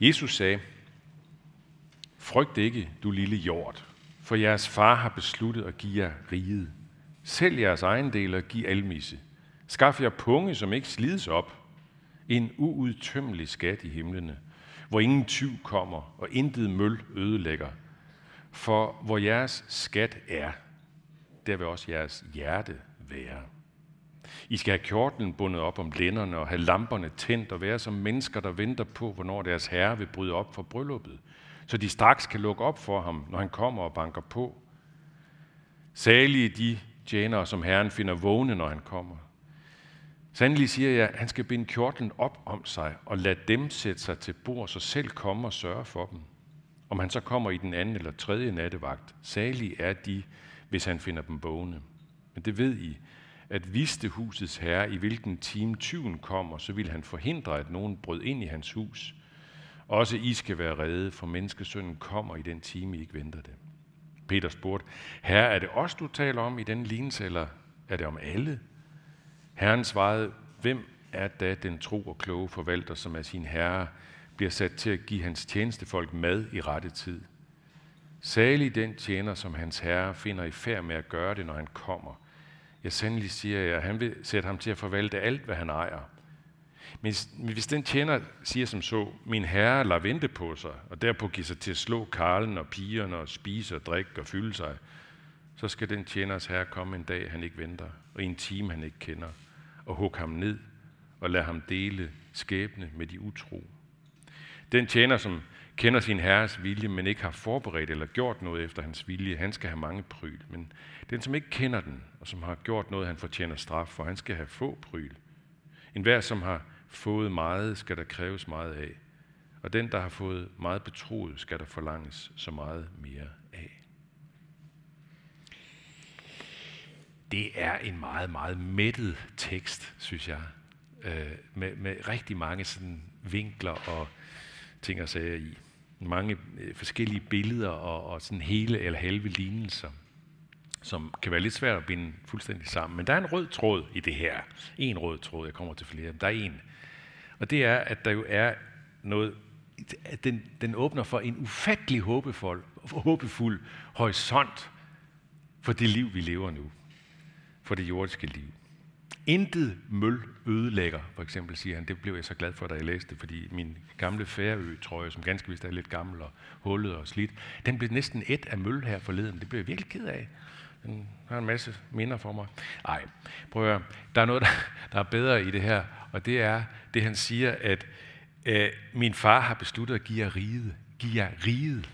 Jesus sagde, Frygt ikke, du lille jord, for jeres far har besluttet at give jer riget. Sælg jeres ejendele og giv almisse. Skaff jer punge, som ikke slides op. En uudtømmelig skat i himlene, hvor ingen tyv kommer og intet møl ødelægger. For hvor jeres skat er, der vil også jeres hjerte være. I skal have kjortlen bundet op om lænderne og have lamperne tændt og være som mennesker, der venter på, hvornår deres herre vil bryde op for brylluppet, så de straks kan lukke op for ham, når han kommer og banker på. Salige de tjenere, som Herren finder vågne, når han kommer. Sandelig siger jeg, at han skal binde kjortlen op om sig og lade dem sætte sig til bord, så selv komme og sørge for dem. Om han så kommer i den anden eller tredje nattevagt, salige er de, hvis han finder dem vågne. Men det ved I, at vidste husets herre, i hvilken time tyven kommer, så vil han forhindre, at nogen brød ind i hans hus. Også I skal være redde, for menneskesønnen kommer i den time, I ikke venter det. Peter spurgte, Herre, er det os, du taler om i den lignelse, eller er det om alle? Herren svarede, hvem er da den tro og kloge forvalter, som af sin herre bliver sat til at give hans tjenestefolk mad i rette tid? Salig den tjener, som hans herre finder i færd med at gøre det, når han kommer. Jeg sandelig siger jeg, at han vil sætte ham til at forvalte alt, hvad han ejer. Men hvis den tjener siger som så, min herre lader vente på sig, og derpå giver sig til at slå karlen og pigerne og spise og drikke og fylde sig, så skal den tjeners herre komme en dag, han ikke venter, og en time, han ikke kender, og hugge ham ned og lade ham dele skæbne med de utro. Den tjener, som kender sin herres vilje, men ikke har forberedt eller gjort noget efter hans vilje, han skal have mange pryl. Men den, som ikke kender den, og som har gjort noget, han fortjener straf for, han skal have få pryl. En hver, som har fået meget, skal der kræves meget af. Og den, der har fået meget betroet, skal der forlanges så meget mere af. Det er en meget, meget mættet tekst, synes jeg, øh, med, med rigtig mange sådan vinkler og ting og sager i. Mange øh, forskellige billeder og, og sådan hele eller halve lignelser, som kan være lidt svært at binde fuldstændig sammen. Men der er en rød tråd i det her. En rød tråd, jeg kommer til flere. Der er en. Og det er, at der jo er noget, at den, den åbner for en ufattelig håbefuld, håbefuld horisont for det liv, vi lever nu. For det jordiske liv. Intet møl ødelægger, for eksempel siger han. Det blev jeg så glad for, da jeg læste det, fordi min gamle Færø-trøje, som ganske vist er lidt gammel og hullet og slidt, den blev næsten et af møl her forleden. Det blev jeg virkelig ked af. Den har en masse minder for mig. Nej, prøv at høre. Der er noget, der, der er bedre i det her, og det er det, han siger, at øh, min far har besluttet at give jer riget. Give jer riget.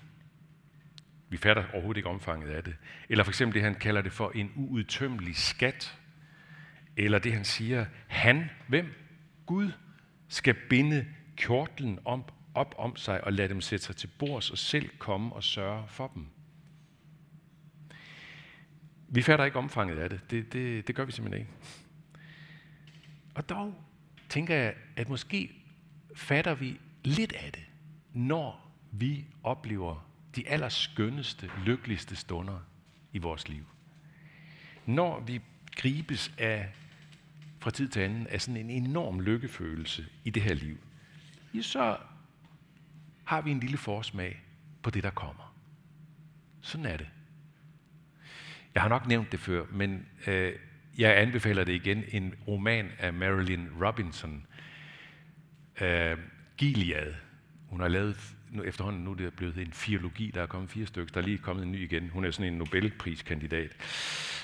Vi fatter overhovedet ikke omfanget af det. Eller for eksempel det, han kalder det for en uudtømmelig skat. Eller det, han siger, han, hvem? Gud, skal binde kjortlen om, op om sig og lade dem sætte sig til bords og selv komme og sørge for dem. Vi fatter ikke omfanget af det. Det, det, det gør vi simpelthen ikke. Og dog tænker jeg, at måske fatter vi lidt af det, når vi oplever de allerskønneste, lykkeligste stunder i vores liv. Når vi gribes af fra tid til anden af sådan en enorm lykkefølelse i det her liv, så har vi en lille forsmag på det, der kommer. Sådan er det. Jeg har nok nævnt det før, men øh, jeg anbefaler det igen. En roman af Marilyn Robinson, øh, Gilead. Hun har lavet, nu, efterhånden nu er det blevet en fiologi, der er kommet fire stykker, der er lige kommet en ny igen. Hun er sådan en Nobelpriskandidat.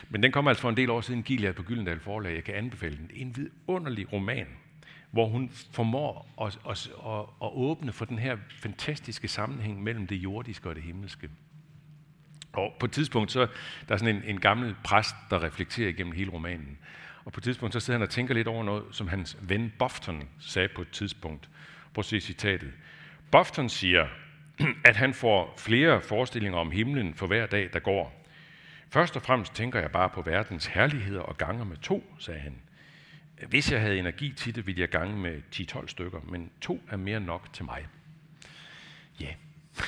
Men den kom altså for en del år siden, Gilead på Gyldendal Forlag. Jeg kan anbefale den. En vidunderlig roman, hvor hun formår at, at, at, at åbne for den her fantastiske sammenhæng mellem det jordiske og det himmelske. Og på et tidspunkt, så der er sådan en, en gammel præst, der reflekterer igennem hele romanen. Og på et tidspunkt, så sidder han og tænker lidt over noget, som hans ven Bofton sagde på et tidspunkt. Prøv at se citatet. Bofton siger, at han får flere forestillinger om himlen for hver dag, der går. Først og fremmest tænker jeg bare på verdens herligheder og ganger med to, sagde han. Hvis jeg havde energi til det, ville jeg gange med 10-12 stykker, men to er mere nok til mig. Ja, yeah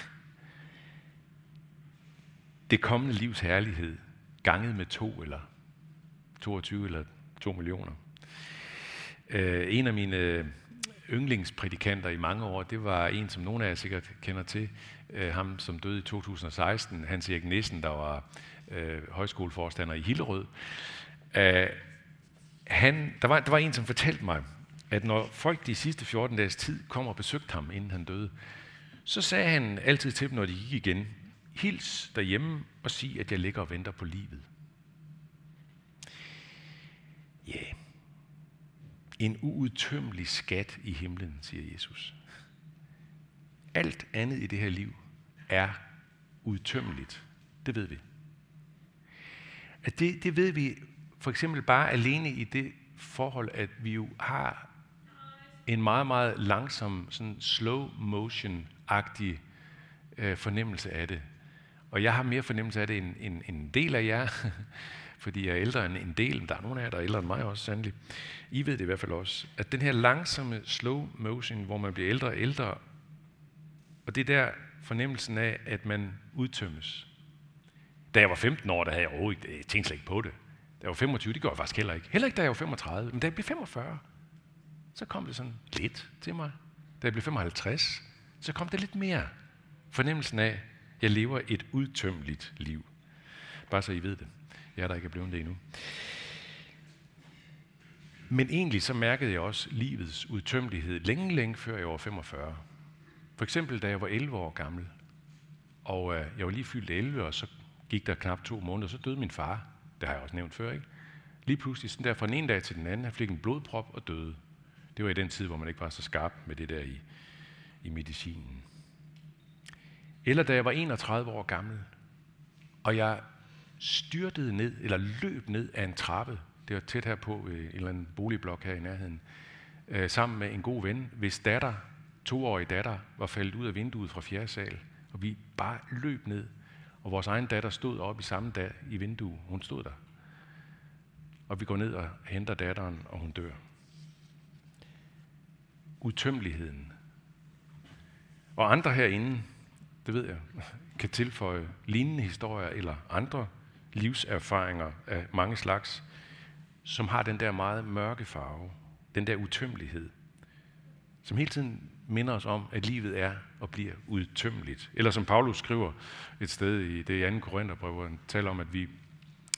det kommende livs herlighed, ganget med to eller 22 eller 2 millioner. Øh, en af mine øh, yndlingsprædikanter i mange år, det var en, som nogle af jer sikkert kender til, øh, ham som døde i 2016, Hans Erik Nissen, der var øh, højskoleforstander i Hillerød. Øh, han, der, var, der var en, som fortalte mig, at når folk de sidste 14 dages tid kom og besøgte ham, inden han døde, så sagde han altid til dem, når de gik igen, hils derhjemme og sig, at jeg ligger og venter på livet. Ja, yeah en uudtømmelig skat i himlen, siger Jesus. Alt andet i det her liv er udtømmeligt. Det ved vi. At det, det ved vi for eksempel bare alene i det forhold, at vi jo har en meget, meget langsom, sådan slow motion-agtig øh, fornemmelse af det. Og jeg har mere fornemmelse af det end, end, end en del af jer, fordi jeg er ældre end en del, men der er nogle af jer, der er ældre end mig også, sandelig. I ved det i hvert fald også, at den her langsomme slow motion, hvor man bliver ældre og ældre, og det der fornemmelsen af, at man udtømmes. Da jeg var 15 år, der havde jeg overhovedet ikke tænkt slet ikke på det. Da jeg var 25, det gjorde jeg faktisk heller ikke. Heller ikke da jeg var 35, men da jeg blev 45, så kom det sådan lidt til mig. Da jeg blev 55, så kom det lidt mere. Fornemmelsen af, at jeg lever et udtømmeligt liv. Bare så I ved det. Jeg der ikke er blevet det endnu. Men egentlig så mærkede jeg også livets udtømmelighed længe, længe før jeg var 45. For eksempel da jeg var 11 år gammel, og øh, jeg var lige fyldt 11, og så gik der knap to måneder, så døde min far. Det har jeg også nævnt før, ikke? Lige pludselig, sådan der fra den ene dag til den anden, han fik en blodprop og døde. Det var i den tid, hvor man ikke var så skarp med det der i, i medicinen. Eller da jeg var 31 år gammel, og jeg styrtede ned, eller løb ned af en trappe, det var tæt her på øh, en eller anden boligblok her i nærheden, øh, sammen med en god ven, hvis datter, toårig datter, var faldet ud af vinduet fra fjerde sal, og vi bare løb ned, og vores egen datter stod op i samme dag i vinduet. Hun stod der. Og vi går ned og henter datteren, og hun dør udtømmeligheden. Og andre herinde, det ved jeg, kan tilføje lignende historier eller andre livserfaringer af mange slags, som har den der meget mørke farve, den der utømmelighed, som hele tiden minder os om, at livet er og bliver udtømmeligt. Eller som Paulus skriver et sted i det andet Korintherbrev, hvor han taler om, at vi,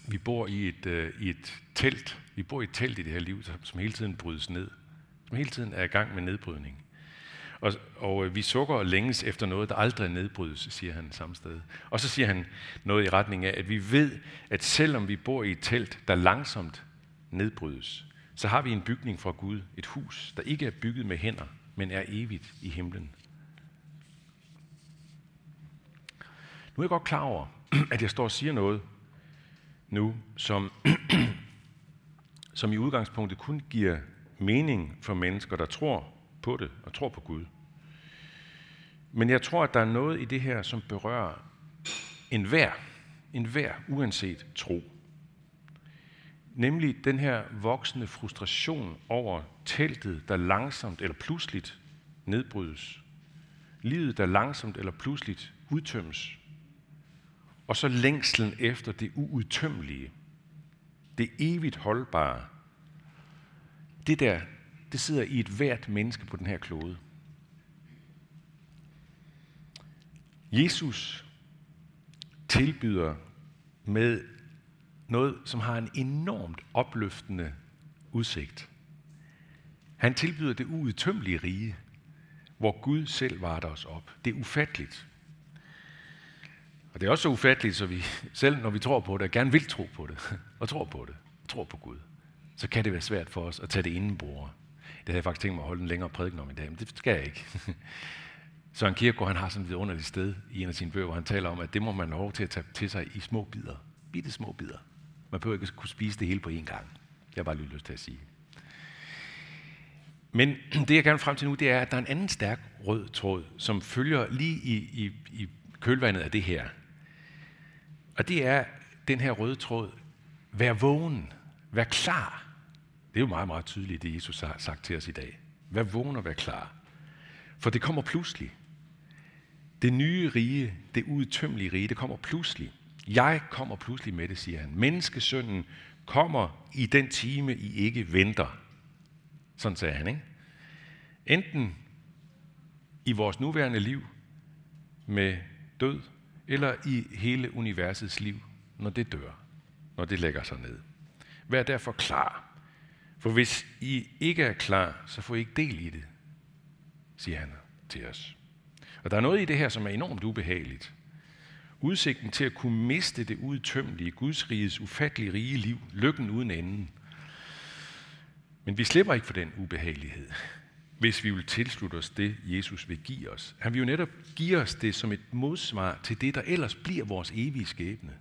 vi bor i et, uh, i et telt. Vi bor i et telt i det her liv, som hele tiden brydes ned som hele tiden er i gang med nedbrydning. Og, og øh, vi sukker og længes efter noget, der aldrig nedbrydes, siger han samme sted. Og så siger han noget i retning af, at vi ved, at selvom vi bor i et telt, der langsomt nedbrydes, så har vi en bygning fra Gud, et hus, der ikke er bygget med hænder, men er evigt i himlen. Nu er jeg godt klar over, at jeg står og siger noget nu, som, som i udgangspunktet kun giver mening for mennesker, der tror på det og tror på Gud. Men jeg tror, at der er noget i det her, som berører en enhver en uanset tro. Nemlig den her voksende frustration over teltet, der langsomt eller pludseligt nedbrydes. Livet, der langsomt eller pludseligt udtømmes. Og så længslen efter det uudtømmelige. Det evigt holdbare, det der, det sidder i et hvert menneske på den her klode. Jesus tilbyder med noget, som har en enormt opløftende udsigt. Han tilbyder det uudtømmelige rige, hvor Gud selv varter os op. Det er ufatteligt. Og det er også så ufatteligt, så vi selv, når vi tror på det, gerne vil tro på det, og tror på det, tror på Gud så kan det være svært for os at tage det indenbord. Det havde jeg faktisk tænkt mig at holde en længere prædiken om i dag, men det skal jeg ikke. Søren Kierkegaard han har sådan et vidunderligt sted i en af sine bøger, hvor han taler om, at det må man lov til at tage til sig i små bidder. Bitte små bidder. Man behøver ikke at kunne spise det hele på én gang. Jeg har bare lige lyst til at sige. Men det, jeg gerne vil frem til nu, det er, at der er en anden stærk rød tråd, som følger lige i, i, i kølvandet af det her. Og det er den her røde tråd. Vær vågen. Vær klar. Det er jo meget, meget tydeligt, det Jesus har sagt til os i dag. Vær vågen og vær klar. For det kommer pludselig. Det nye rige, det udtømmelige rige, det kommer pludselig. Jeg kommer pludselig med det, siger han. Menneskesønnen kommer i den time, I ikke venter. Sådan sagde han, ikke? Enten i vores nuværende liv med død, eller i hele universets liv, når det dør, når det lægger sig ned. Vær derfor klar. For hvis I ikke er klar, så får I ikke del i det, siger han til os. Og der er noget i det her, som er enormt ubehageligt. Udsigten til at kunne miste det udtømmelige, Guds riges ufattelige rige liv, lykken uden enden. Men vi slipper ikke for den ubehagelighed, hvis vi vil tilslutte os det, Jesus vil give os. Han vil jo netop give os det som et modsvar til det, der ellers bliver vores evige skæbne.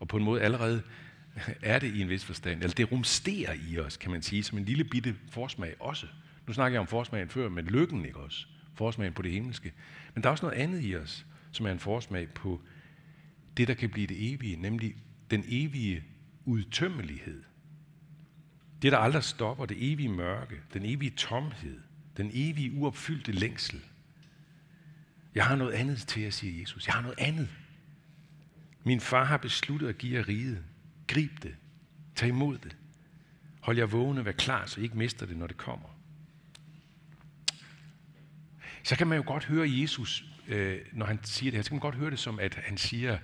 Og på en måde allerede er det i en vis forstand, eller det rumsterer i os, kan man sige, som en lille bitte forsmag også. Nu snakker jeg om forsmagen før, men lykken ikke også. Forsmagen på det himmelske. Men der er også noget andet i os, som er en forsmag på det, der kan blive det evige, nemlig den evige udtømmelighed. Det, der aldrig stopper, det evige mørke, den evige tomhed, den evige uopfyldte længsel. Jeg har noget andet til at sige Jesus. Jeg har noget andet. Min far har besluttet at give jer riget. Grib det. Tag imod det. Hold jer vågne, vær klar, så I ikke mister det, når det kommer. Så kan man jo godt høre Jesus, øh, når han siger det her, så kan man godt høre det som, at han siger,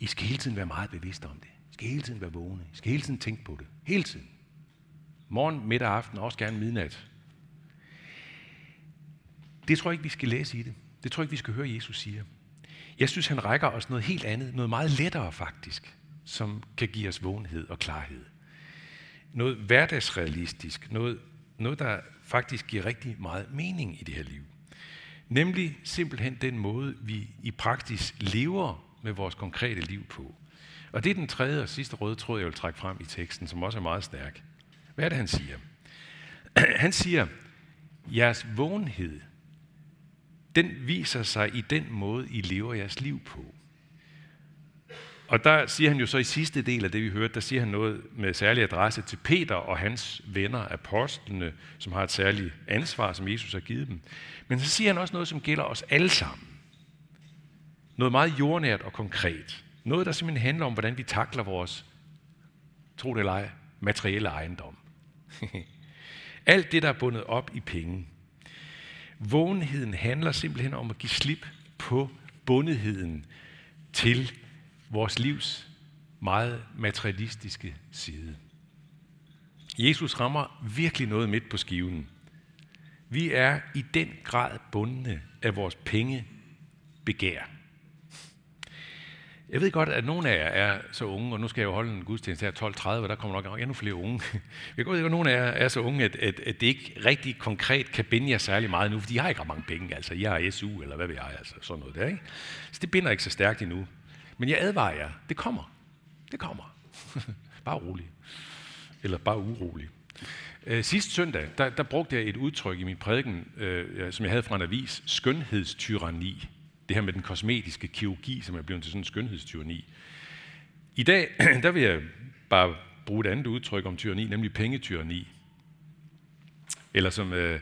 I skal hele tiden være meget bevidste om det. I skal hele tiden være vågne. I skal hele tiden tænke på det. Hele tiden. Morgen, middag, aften og også gerne midnat. Det tror jeg ikke, vi skal læse i det. Det tror jeg ikke, vi skal høre, Jesus sige. Jeg synes, han rækker os noget helt andet, noget meget lettere faktisk, som kan give os vågenhed og klarhed. Noget hverdagsrealistisk, noget, noget der faktisk giver rigtig meget mening i det her liv. Nemlig simpelthen den måde, vi i praksis lever med vores konkrete liv på. Og det er den tredje og sidste røde tråd, jeg vil trække frem i teksten, som også er meget stærk. Hvad er det, han siger? Han siger, jeres vågenhed, den viser sig i den måde, I lever jeres liv på. Og der siger han jo så i sidste del af det, vi hørte, der siger han noget med særlig adresse til Peter og hans venner, apostlene, som har et særligt ansvar, som Jesus har givet dem. Men så siger han også noget, som gælder os alle sammen. Noget meget jordnært og konkret. Noget, der simpelthen handler om, hvordan vi takler vores, tro det eller ej, materielle ejendom. Alt det, der er bundet op i penge. Vågenheden handler simpelthen om at give slip på bundetheden til vores livs meget materialistiske side. Jesus rammer virkelig noget midt på skiven. Vi er i den grad bundne af vores penge begær. Jeg ved godt, at nogle af jer er så unge, og nu skal jeg jo holde en gudstjeneste her 12.30, og der kommer nok endnu flere unge. Jeg ved godt, at nogle af jer er så unge, at, at, at det ikke rigtig konkret kan binde jer særlig meget nu, for de har ikke ret mange penge. Altså, jeg har SU, eller hvad ved jeg, altså sådan noget der, ikke? Så det binder ikke så stærkt endnu. Men jeg advarer jer, det kommer. Det kommer. bare rolig. Eller bare urolig. Øh, sidste søndag, der, der brugte jeg et udtryk i min prædiken, øh, som jeg havde fra en avis, skønhedstyranni. Det her med den kosmetiske kirurgi, som er blevet til sådan en skønhedstyranni. I dag, der vil jeg bare bruge et andet udtryk om tyranni, nemlig pengetyranni. Eller som øh,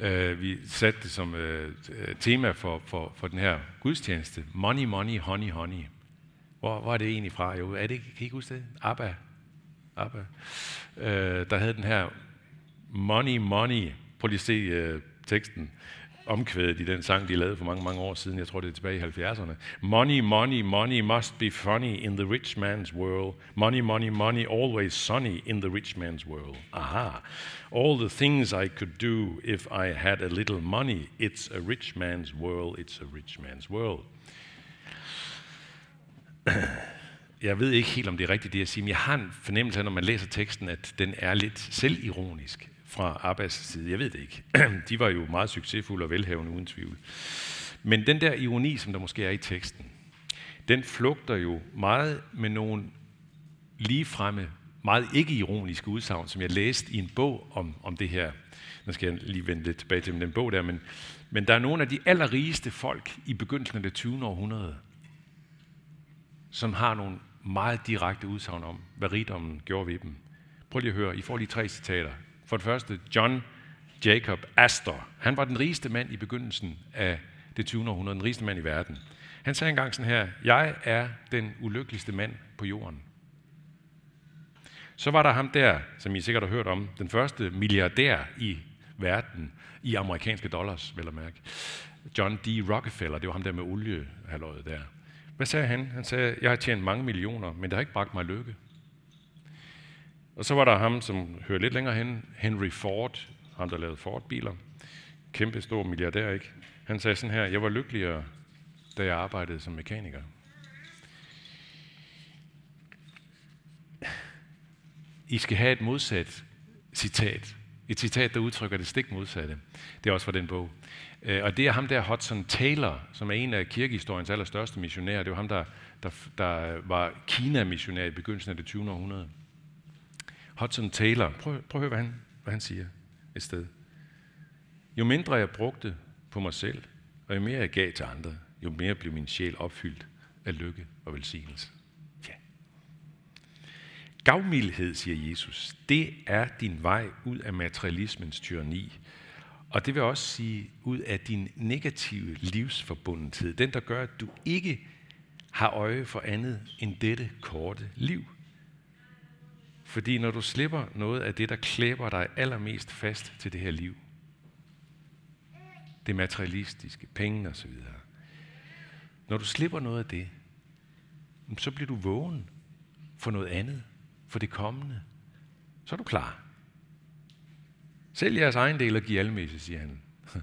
øh, vi satte det som øh, tema for, for, for den her gudstjeneste. Money, money, honey, honey. Hvor, hvor er det egentlig fra? Jo, er det, kan I ikke huske det? Abba. Abba. Øh, der havde den her money, money. Prøv lige at se øh, teksten omkvædet i den sang, de lavede for mange, mange år siden. Jeg tror, det er tilbage i 70'erne. Money, money, money must be funny in the rich man's world. Money, money, money always sunny in the rich man's world. Aha. All the things I could do if I had a little money. It's a rich man's world. It's a rich man's world. Jeg ved ikke helt, om det er rigtigt, det jeg siger, men jeg har en fornemmelse af, når man læser teksten, at den er lidt selvironisk fra Abbas side. Jeg ved det ikke. De var jo meget succesfulde og velhavende uden tvivl. Men den der ironi, som der måske er i teksten, den flugter jo meget med nogle ligefremme, meget ikke-ironiske udsagn, som jeg læste i en bog om, om det her. Nu skal jeg lige vende lidt tilbage til den bog der, men, men der er nogle af de allerrigeste folk i begyndelsen af det 20. århundrede, som har nogle meget direkte udsagn om, hvad rigdommen gjorde ved dem. Prøv lige at høre, I får lige tre citater. For det første, John Jacob Astor. Han var den rigeste mand i begyndelsen af det 20. århundrede, den rigeste mand i verden. Han sagde engang sådan her, jeg er den ulykkeligste mand på jorden. Så var der ham der, som I sikkert har hørt om, den første milliardær i verden i amerikanske dollars, vel at mærke. John D. Rockefeller, det var ham der med oliehaløjet der. Hvad sagde han? Han sagde, jeg har tjent mange millioner, men det har ikke bragt mig lykke. Og så var der ham, som hører lidt længere hen, Henry Ford, ham der lavede Ford-biler. Kæmpe stor milliardær, ikke? Han sagde sådan her, jeg var lykkeligere, da jeg arbejdede som mekaniker. I skal have et modsat citat. Et citat, der udtrykker det stik modsatte. Det er også fra den bog. Øh, og det er ham der Hudson Taylor, som er en af kirkehistoriens allerstørste missionærer. Det var ham, der, der, der var Kina-missionær i begyndelsen af det 20. århundrede. Hudson Taylor, prøv, prøv at høre, hvad han, hvad han siger et sted. Jo mindre jeg brugte på mig selv, og jo mere jeg gav til andre, jo mere blev min sjæl opfyldt af lykke og velsignelse. Ja. Gavmildhed, siger Jesus, det er din vej ud af materialismens tyranni. Og det vil også sige ud af din negative livsforbundethed. Den, der gør, at du ikke har øje for andet end dette korte liv. Fordi når du slipper noget af det, der klæber dig allermest fast til det her liv, det materialistiske, penge osv., når du slipper noget af det, så bliver du vågen for noget andet, for det kommende. Så er du klar. Sælg jeres egen del og giv almisse, siger han.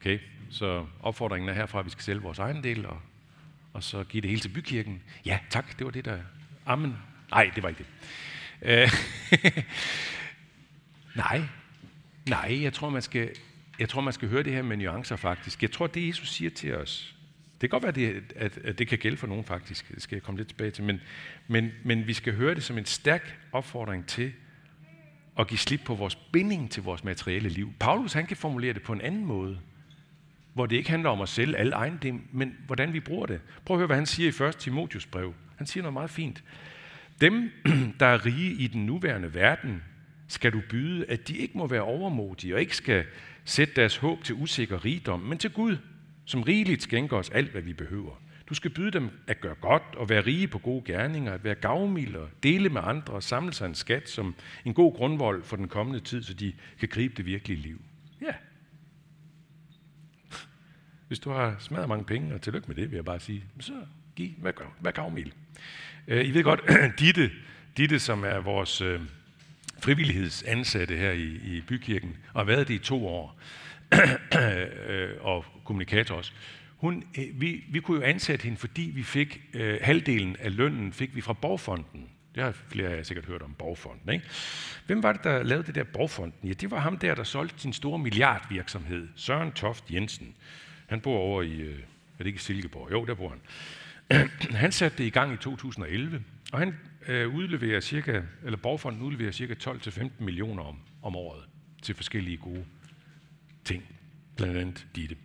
Okay, så opfordringen er herfra, at vi skal sælge vores egen del, og, og så give det hele til bykirken. Ja, tak, det var det der. Amen. Nej, det var ikke det. Øh. Nej, nej, jeg tror, man skal, jeg tror, man skal høre det her med nuancer faktisk. Jeg tror, det Jesus siger til os, det kan godt være, det, at, at det kan gælde for nogen faktisk, det skal jeg komme lidt tilbage til, men, men, men vi skal høre det som en stærk opfordring til at give slip på vores binding til vores materielle liv. Paulus han kan formulere det på en anden måde, hvor det ikke handler om at sælge alle ejendom, men hvordan vi bruger det. Prøv at høre, hvad han siger i 1. Timotius brev. Han siger noget meget fint. Dem, der er rige i den nuværende verden, skal du byde, at de ikke må være overmodige og ikke skal sætte deres håb til usikker rigdom, men til Gud, som rigeligt skænker os alt, hvad vi behøver. Du skal byde dem at gøre godt og være rige på gode gerninger, at være gavmilde og dele med andre og samle sig en skat som en god grundvold for den kommende tid, så de kan gribe det virkelige liv. Ja. Hvis du har smadret mange penge, og tillykke med det, vil jeg bare sige, så giv, vær, gavmild. Øh, I ved godt, Ditte, Ditte, som er vores øh, frivillighedsansatte her i, i bykirken, og har været det i to år, øh, og kommunikator også, hun, øh, vi, vi kunne jo ansætte hende, fordi vi fik øh, halvdelen af lønnen fik vi fra Borgfonden. Det har flere af jer sikkert hørt om Borgfonden. Ikke? Hvem var det, der lavede det der Borgfonden? Ja, det var ham der, der solgte sin store milliardvirksomhed, Søren Toft Jensen. Han bor over i, øh, er det ikke Silkeborg? Jo, der bor han. han satte det i gang i 2011, og han øh, udleverer cirka, eller Borgfonden udleverer cirka 12-15 millioner om, om året til forskellige gode ting. Blandt andet dit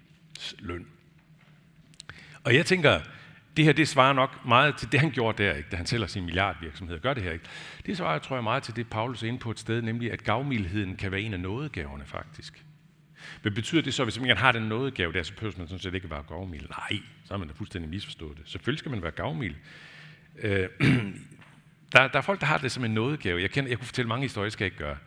løn. Og jeg tænker, det her det svarer nok meget til det, han gjorde der, ikke, da han sælger sin milliardvirksomhed. Gør det her ikke? Det svarer, tror jeg, meget til det, Paulus er inde på et sted, nemlig at gavmildheden kan være en af nådegaverne, faktisk. Men betyder det så, hvis man har den nådegave der, så behøver man sådan set ikke være gavmild? Nej, så har man da fuldstændig misforstået det. Selvfølgelig skal man være gavmild. Øh, der, der er folk, der har det som en nådegave. Jeg, kender, jeg kunne fortælle mange historier, skal jeg ikke gøre.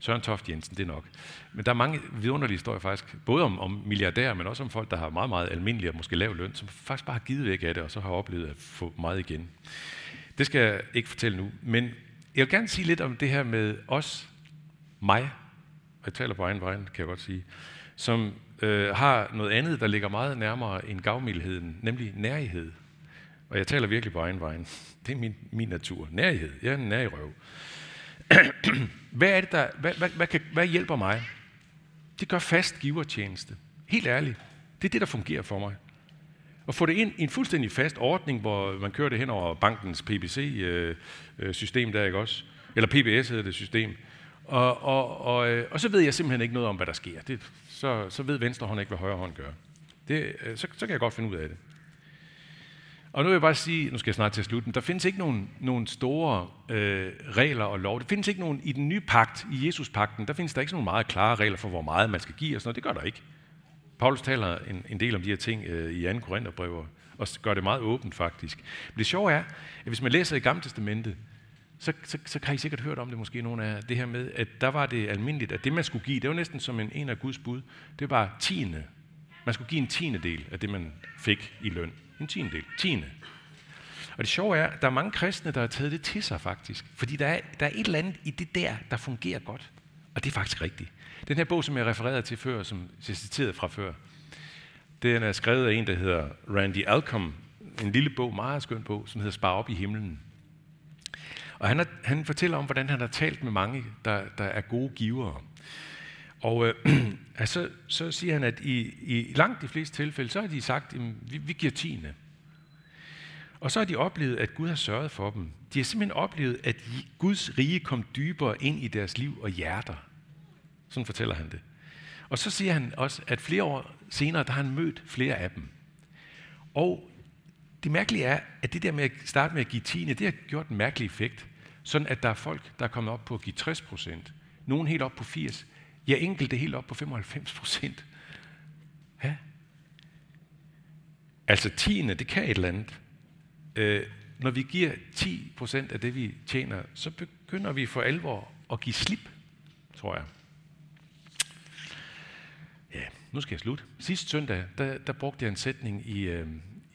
Søren Toft Jensen, det er nok. Men der er mange vidunderlige historier faktisk, både om, om milliardærer, men også om folk, der har meget, meget almindelige og måske lav løn, som faktisk bare har givet væk af det, og så har oplevet at få meget igen. Det skal jeg ikke fortælle nu, men jeg vil gerne sige lidt om det her med os, mig, jeg taler på egen vejen, kan jeg godt sige, som øh, har noget andet, der ligger meget nærmere end gavmildheden, nemlig nærighed. Og jeg taler virkelig på egen vejen. Det er min, min natur. Nærighed. Jeg er en nærrøv. hvad, er det, der, hvad, hvad, hvad, kan, hvad hjælper mig? Det gør fast givertjeneste. Helt ærligt. Det er det, der fungerer for mig. At få det ind i en fuldstændig fast ordning, hvor man kører det hen over bankens PBC-system øh, øh, der, ikke også? Eller PBS hedder det system. Og, og, og, øh, og så ved jeg simpelthen ikke noget om, hvad der sker. Det, så, så ved venstre hånd ikke, hvad højre hånd gør. Det, øh, så, så kan jeg godt finde ud af det. Og nu vil jeg bare sige, nu skal jeg snart til at slutte, der findes ikke nogen, nogen store øh, regler og lov. Der findes ikke nogen i den nye pagt, i Jesus-pakten, der findes der ikke nogen meget klare regler for, hvor meget man skal give og sådan noget. Det gør der ikke. Paulus taler en, en del om de her ting øh, i 2. Korintherbrev, og gør det meget åbent faktisk. Men det sjove er, at hvis man læser i Gamle Testamentet, så, så, så har I sikkert hørt om det måske nogle af det her med, at der var det almindeligt, at det man skulle give, det var næsten som en, en af Guds bud, det var tiende. Man skulle give en tiende del af det, man fik i løn. En tiende del. Tiende. Og det sjove er, at der er mange kristne, der har taget det til sig faktisk. Fordi der er, der er et eller andet i det der, der fungerer godt. Og det er faktisk rigtigt. Den her bog, som jeg refererede til før, som jeg citerede fra før, den er skrevet af en, der hedder Randy Alcom. En lille bog, meget skøn bog, som hedder Spar op i himlen. Og han, er, han fortæller om, hvordan han har talt med mange, der, der er gode givere. Og øh, altså, så siger han, at i, i langt de fleste tilfælde, så har de sagt, at vi, vi giver tiende. Og så har de oplevet, at Gud har sørget for dem. De har simpelthen oplevet, at Guds rige kom dybere ind i deres liv og hjerter. Sådan fortæller han det. Og så siger han også, at flere år senere, der har han mødt flere af dem. Og det mærkelige er, at det der med at starte med at give tiende, det har gjort en mærkelig effekt. Sådan at der er folk, der er kommet op på at give 60 procent. Nogen helt op på 80. Ja, enkelte helt op på 95 procent. Ja. Altså tiende, det kan et eller andet. Øh, når vi giver 10 procent af det, vi tjener, så begynder vi for alvor at give slip, tror jeg. Ja, nu skal jeg slutte. Sidste søndag, der, der brugte jeg en sætning i, øh,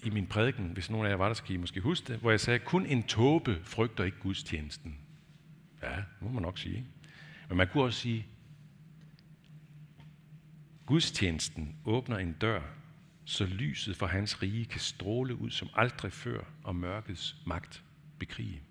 i min prædiken, hvis nogen af jer var der, skal I måske huske det, hvor jeg sagde, kun en tåbe frygter ikke gudstjenesten. Ja, det må man nok sige. Men man kunne også sige, gudstjenesten åbner en dør, så lyset fra hans rige kan stråle ud som aldrig før, og mørkets magt bekrige.